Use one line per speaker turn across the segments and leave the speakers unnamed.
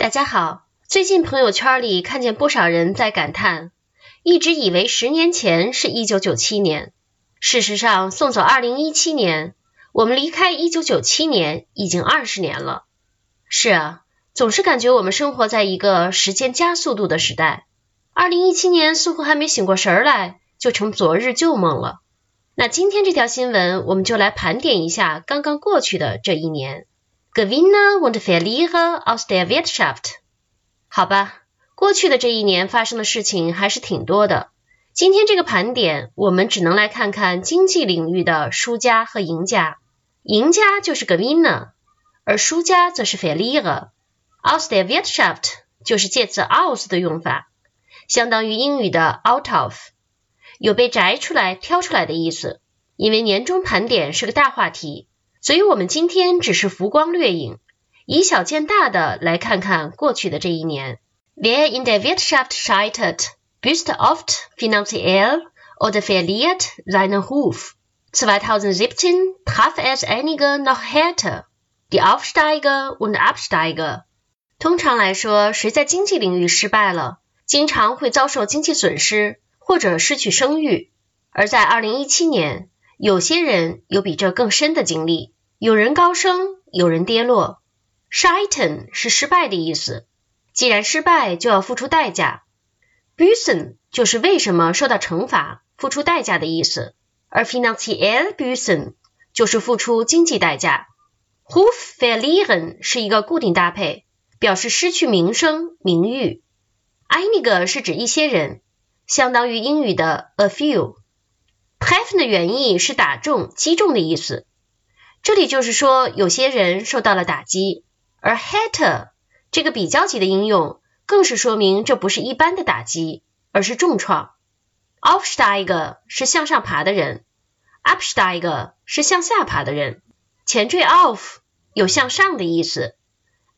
大家好，最近朋友圈里看见不少人在感叹，一直以为十年前是一九九七年，事实上送走二零一七年，我们离开一九九七年已经二十年了。是啊，总是感觉我们生活在一个时间加速度的时代，二零一七年似乎还没醒过神来，就成昨日旧梦了。那今天这条新闻，我们就来盘点一下刚刚过去的这一年。Gewinner und Verlierer aus der Wirtschaft。好吧，过去的这一年发生的事情还是挺多的。今天这个盘点，我们只能来看看经济领域的输家和赢家。赢家就是 Gewinner，而输家则是 Verlierer。Aus der Wirtschaft 就是介词 aus 的用法，相当于英语的 out of，有被摘出来、挑出来的意思。因为年终盘点是个大话题。所以，我们今天只是浮光掠影，以小见大的来看看过去的这一年。Wer in der Wirtschaft scheitert, büßt oft finanziell oder verliert seinen Ruf. 2017 traf es einige noch härter, die Aufsteiger und Absteiger. 通常来说，谁在经济领域失败了，经常会遭受经济损失或者失去声誉。而在2017年，有些人有比这更深的经历，有人高升，有人跌落。Scheitern 是失败的意思，既然失败，就要付出代价。Bussen 就是为什么受到惩罚、付出代价的意思，而 finanziell büßen 就是付出经济代价。Ruf verlieren 是一个固定搭配，表示失去名声、名誉。Einige 是指一些人，相当于英语的 a few。Treffen 的原意是打中、击中的意思，这里就是说有些人受到了打击。而 Hater 这个比较级的应用，更是说明这不是一般的打击，而是重创。Aufsteiger 是向上爬的人，Absteiger 是向下爬的人。前缀 Auf 有向上的意思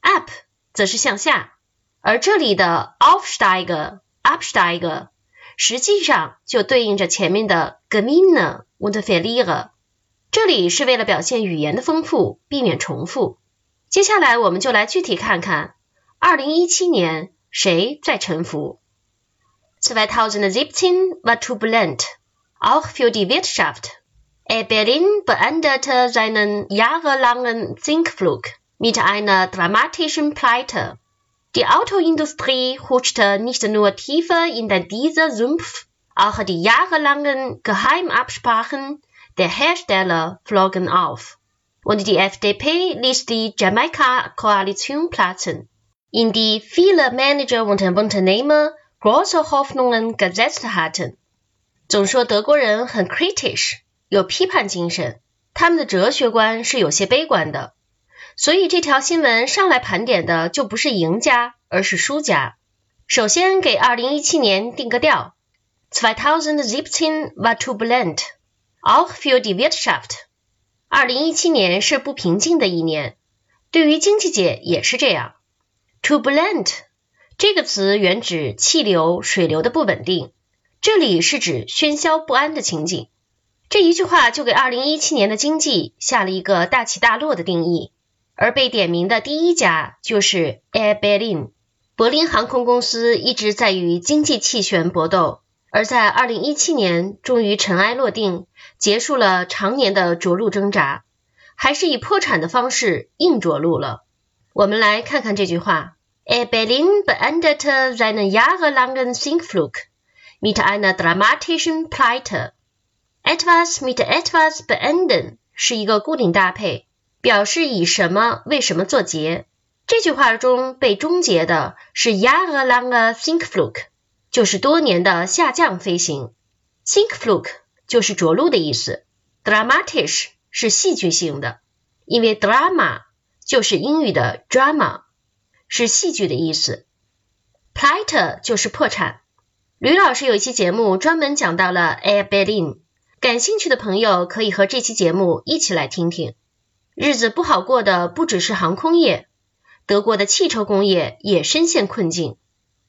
，Up 则是向下，而这里的 Aufsteiger、Absteiger。实际上就对应着前面的 Gewinner und Verlierer，这里是为了表现语言的丰富，避免重复。接下来我们就来具体看看二零一七年谁在沉浮。2017 war turbulent, auch für die Wirtschaft. Berlin beendete seinen jahrelangen Sinkflug mit einer dramatischen Pleite. Die Autoindustrie rutschte nicht nur tiefer in den dieser Sumpf, auch die jahrelangen Geheimabsprachen der Hersteller flogen auf. Und die FDP ließ die Jamaika-Koalition platzen, in die viele Manager und Unternehmer große Hoffnungen gesetzt hatten. 总说德国人很 critisch，有批判精神，他们的哲学观是有些悲观的。 所以这条新闻上来盘点的就不是赢家，而是输家。首先给二零一七年定个调：2017 war turbulent, auch für die Wirtschaft。二零一七年是不平静的一年，对于经济界也是这样。turbulent 这个词原指气流、水流的不稳定，这里是指喧嚣不安的情景。这一句话就给二零一七年的经济下了一个大起大落的定义。而被点名的第一家就是 Air Berlin，柏林航空公司一直在与经济气旋搏斗，而在2017年终于尘埃落定，结束了常年的着陆挣扎，还是以破产的方式硬着陆了。我们来看看这句话：Air Berlin beendete seinen jahrelangen Sinkflug mit einer dramatischen Pleite。Etwas mit etwas beenden 是一个固定搭配。表示以什么为什么作结。这句话中被终结的是 jahrelange Sinkflug，就是多年的下降飞行。，sink fluke 就是着陆的意思。Dramatisch 是戏剧性的，因为 drama 就是英语的 drama，是戏剧的意思。Pleite 就是破产。吕老师有一期节目专门讲到了 Air Berlin，感兴趣的朋友可以和这期节目一起来听听。日子不好过的不只是航空业，德国的汽车工业也深陷困境。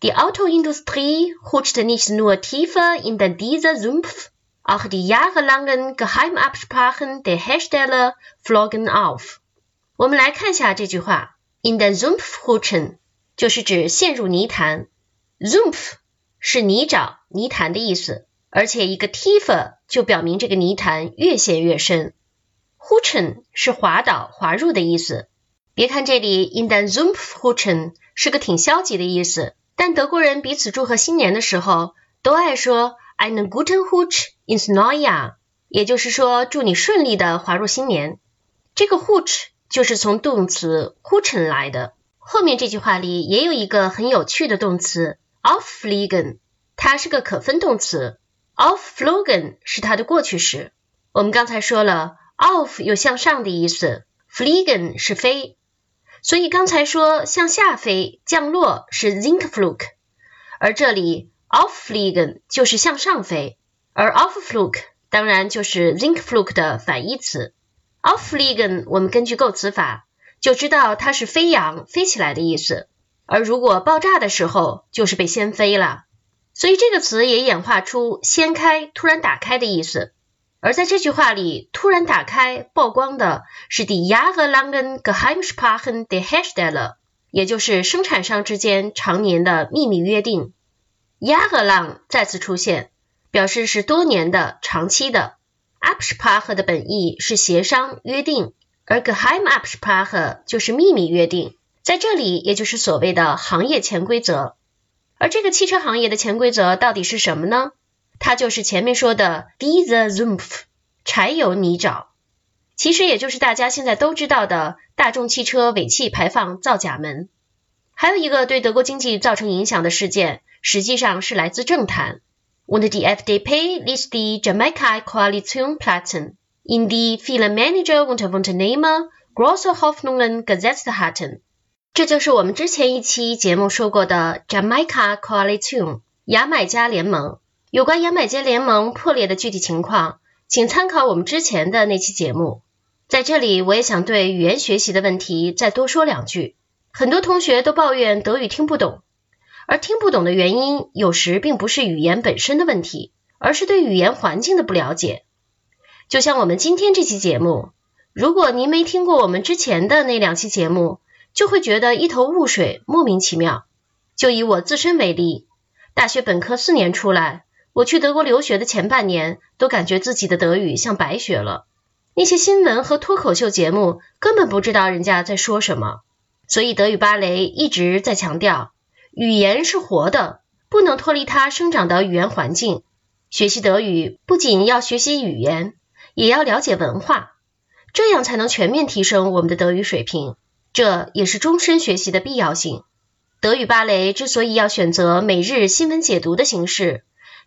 Die Autoindustrie rutschte nicht nur tiefer in den dieser Sumpf, auch die jahrelangen Geheimabsprachen der Hersteller flogen auf. 我们来看一下这句话：in den Sumpf hutschen 就是指陷入泥潭；Zumpf 是泥沼、泥潭的意思，而且一个 tiefer 就表明这个泥潭越陷越深。Huchen 是滑倒、滑入的意思。别看这里 in den Zumpf huchen 是个挺消极的意思，但德国人彼此祝贺新年的时候都爱说 einen guten Hutsch ins neue，也就是说祝你顺利的滑入新年。这个 Hutsch 就是从动词 huchen 来的。后面这句话里也有一个很有趣的动词 auffliegen，它是个可分动词，aufflogen 是它的过去时。我们刚才说了 Off 有向上的意思，fliegen 是飞，所以刚才说向下飞、降落是 sinkflug，而这里 auffliegen 就是向上飞，而 aufflug 当然就是 sinkflug 的反义词。auffliegen 我们根据构词法。就知道它是飞扬、飞起来的意思，而如果爆炸的时候，就是被掀飞了。所以这个词也演化出掀开、突然打开的意思。而在这句话里，突然打开、曝光的是 die jahrelangen Geheimsprachen der Hersteller，也就是生产商之间常年的秘密约定。jahrelang 再次出现，表示是多年的、长期的。Absprache 的本意是协商、约定。而 Geheimabsprache 就是秘密约定，在这里也就是所谓的行业潜规则。而这个汽车行业的潜规则到底是什么呢？它就是前面说的 Diese Zumpf 柴油泥沼，其实也就是大家现在都知道的大众汽车尾气排放造假门。还有一个对德国经济造成影响的事件，实际上是来自政坛。Und die FDP list die Jamaika-Koalition platzen. in die viele Manager und Unternehmer große Hoffnungen gesetzt hatten。这就是我们之前一期节目说过的 Jamaica Coalition 牙买加联盟。有关牙买加联盟破裂的具体情况，请参考我们之前的那期节目。在这里，我也想对语言学习的问题再多说两句。很多同学都抱怨德语听不懂，而听不懂的原因有时并不是语言本身的问题，而是对语言环境的不了解。就像我们今天这期节目，如果您没听过我们之前的那两期节目，就会觉得一头雾水，莫名其妙。就以我自身为例，大学本科四年出来，我去德国留学的前半年，都感觉自己的德语像白学了。那些新闻和脱口秀节目根本不知道人家在说什么。所以德语芭蕾一直在强调，语言是活的，不能脱离它生长的语言环境。学习德语不仅要学习语言。也要了解文化，这样才能全面提升我们的德语水平。这也是终身学习的必要性。德语芭蕾之所以要选择每日新闻解读的形式，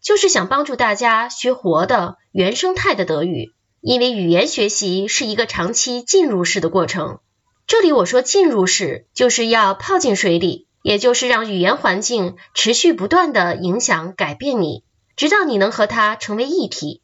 就是想帮助大家学活的原生态的德语。因为语言学习是一个长期浸入式的过程。这里我说浸入式，就是要泡进水里，也就是让语言环境持续不断的影响改变你，直到你能和它成为一体。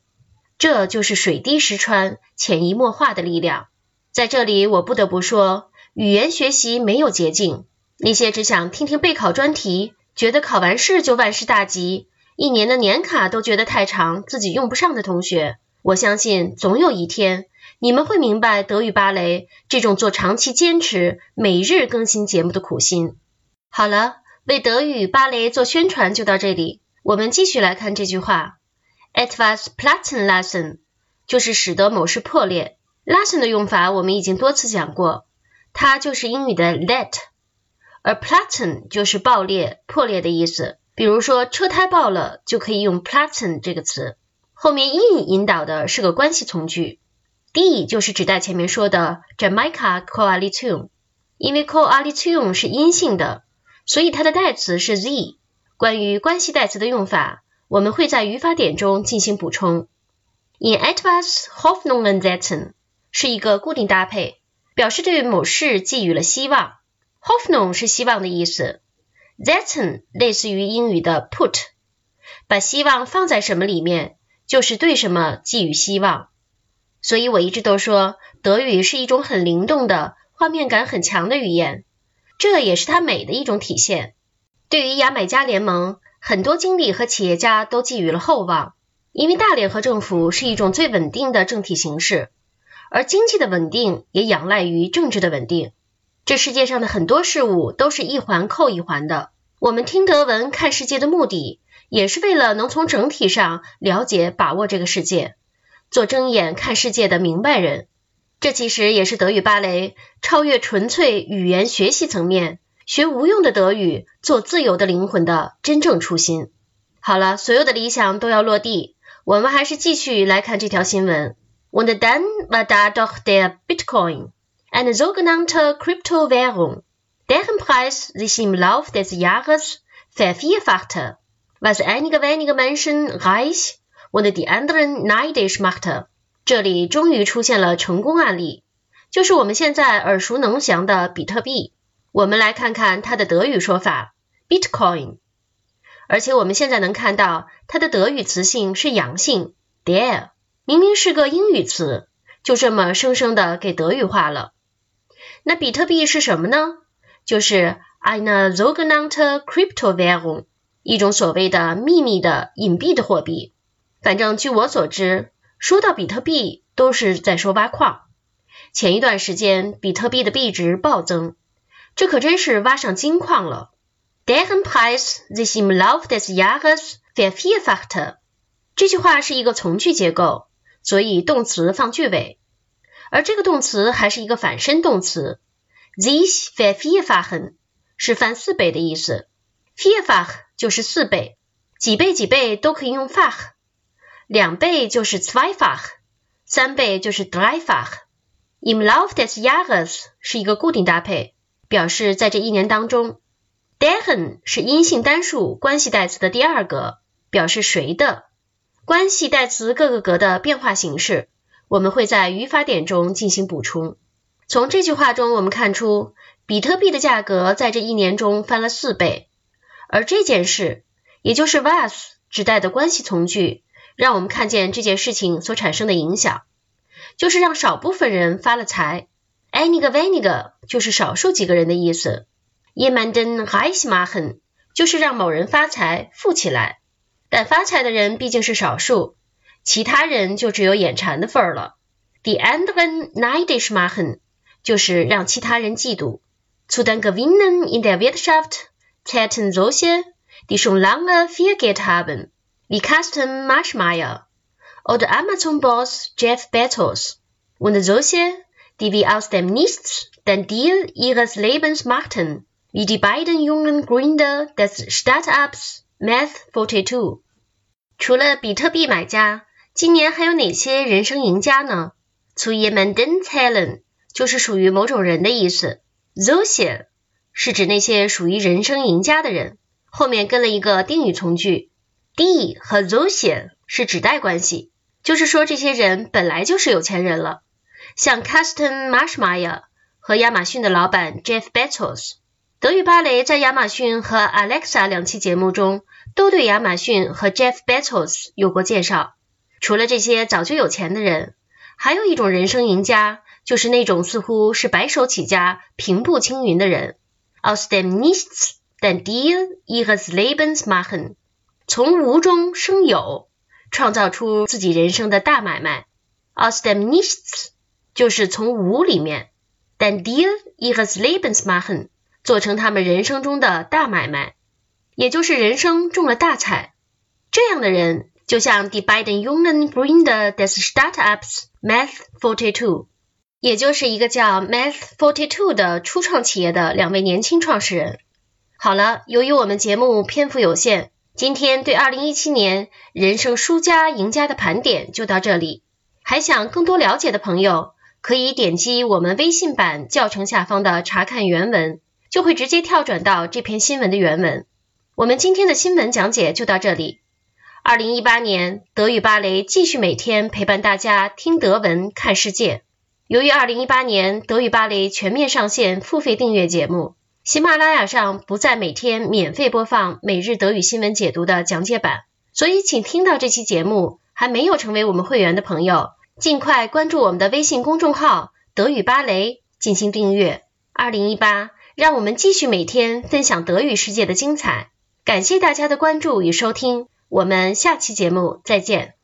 这就是水滴石穿、潜移默化的力量。在这里，我不得不说，语言学习没有捷径。那些只想听听备考专题，觉得考完试就万事大吉，一年的年卡都觉得太长，自己用不上的同学，我相信总有一天，你们会明白德语芭蕾这种做长期坚持、每日更新节目的苦心。好了，为德语芭蕾做宣传就到这里，我们继续来看这句话。Etwas platzen lassen 就是使得某事破裂。lassen 的用法我们已经多次讲过，它就是英语的 let，而 platzen 就是爆裂、破裂的意思。比如说车胎爆了，就可以用 platzen 这个词。后面 in 引导的是个关系从句，d 就是指代前面说的 Jamaica coalition，因为 coalition 是阴性的，所以它的代词是 z。关于关系代词的用法。我们会在语法点中进行补充。In etwas Hoffnungen setzen 是一个固定搭配，表示对某事寄予了希望。Hoffnung 是希望的意思，setzen 类似于英语的 put，把希望放在什么里面，就是对什么寄予希望。所以我一直都说，德语是一种很灵动的、画面感很强的语言，这也是它美的一种体现。对于牙买加联盟。很多经理和企业家都寄予了厚望，因为大联合政府是一种最稳定的政体形式，而经济的稳定也仰赖于政治的稳定。这世界上的很多事物都是一环扣一环的。我们听德文看世界的目的，也是为了能从整体上了解、把握这个世界，做睁眼看世界的明白人。这其实也是德语芭蕾超越纯粹语言学习层面，学无用的德语，做自由的灵魂的真正初心。好了，所有的理想都要落地，我们还是继续来看这条新闻。Und dann war da doch der Bitcoin. eine sogenannte Kryptowährung, deren Preis sich im Lauf des Jahres vervierfachte, was einige wenige Menschen reich und die anderen neidisch machte. 这里终于出现了成功案例，就是我们现在耳熟能详的比特币。我们来看看它的德语说法 Bitcoin，而且我们现在能看到它的德语词性是阳性 der，明明是个英语词，就这么生生的给德语化了。那比特币是什么呢？就是 eine sogenannte Kryptowährung，一种所谓的秘密的隐蔽的货币。反正据我所知，说到比特币都是在说挖矿。前一段时间，比特币的币值暴增，这可真是挖上金矿了。Deren Preis sich im Lauf des Jahres vervierfachte。这句话是一个从句结构，所以动词放句尾。而这个动词还是一个反身动词，this vervierfachen 是翻四倍的意思，vierfach 就是四倍，几倍几倍都可以用 fach，两倍就是 zweifach，三倍就是 dreifach。Im Lauf des Jahres 是一个固定搭配，表示在这一年当中。deren 是阴性单数关系代词的第二格，表示谁的关系代词各个格的变化形式。我们会在语法点中进行补充。从这句话中，我们看出比特币的价格在这一年中翻了四倍，而这件事，也就是 was 指代的关系从句，让我们看见这件事情所产生的影响，就是让少部分人发了财。einige wenige 就是少数几个人的意思。jemanden reich machen 就是让某人发财、富起来，但发财的人毕竟是少数。其他人就只有眼馋的份儿了。Die anderen neidisch machen 就是让其他人嫉妒。Zu den Gewinnen in der Wirtschaft zählten solche, die schon lange viel Geld haben, wie Carsten Marschmeyer oder Amazon-Boss Jeff Bezos, und solche, die wie aus dem Nichts den Deal ihres Lebens machten, wie die beiden jungen Gründer des Startups Math42。除了比特币买家，今年还有哪些人生赢家呢？To jemanden zählen 就是属于某种人的意思。Solche 是指那些属于人生赢家的人，后面跟了一个定语从句。Die 和 solche 是指代关系，就是说这些人本来就是有钱人了。像 Carsten Marschmeyer 和亚马逊的老板 Jeff Bezos。德语芭蕾在亚马逊和 Alexa 两期节目中都对亚马逊和 Jeff Bezos 有过介绍。除了这些早就有钱的人，还有一种人生赢家，就是那种似乎是白手起家、平步青云的人。Aus dem Nichts den Deal ihres Lebens machen，从无中生有，创造出自己人生的大买卖。Aus dem Nichts 就是从无里面，den Deal ihres Lebens machen，做成他们人生中的大买卖，也就是人生中了大彩。这样的人。就像 Die beiden jungen Gründer des Startups Math Forty Two 也就是一个叫 Math Forty Two 的初创企业的两位年轻创始人。好了，由于我们节目篇幅有限，今天对2017年人生输家赢家的盘点就到这里。还想更多了解的朋友，可以点击我们微信版教程下方的查看原文，就会直接跳转到这篇新闻的原文。我们今天的新闻讲解就到这里。二零一八年，德语芭蕾继续每天陪伴大家听德文、看世界。由于二零一八年德语芭蕾全面上线付费订阅节目，喜马拉雅上不再每天免费播放每日德语新闻解读的讲解版，所以请听到这期节目还没有成为我们会员的朋友，尽快关注我们的微信公众号“德语芭蕾”进行订阅。二零一八，让我们继续每天分享德语世界的精彩。感谢大家的关注与收听。我们下期节目再见。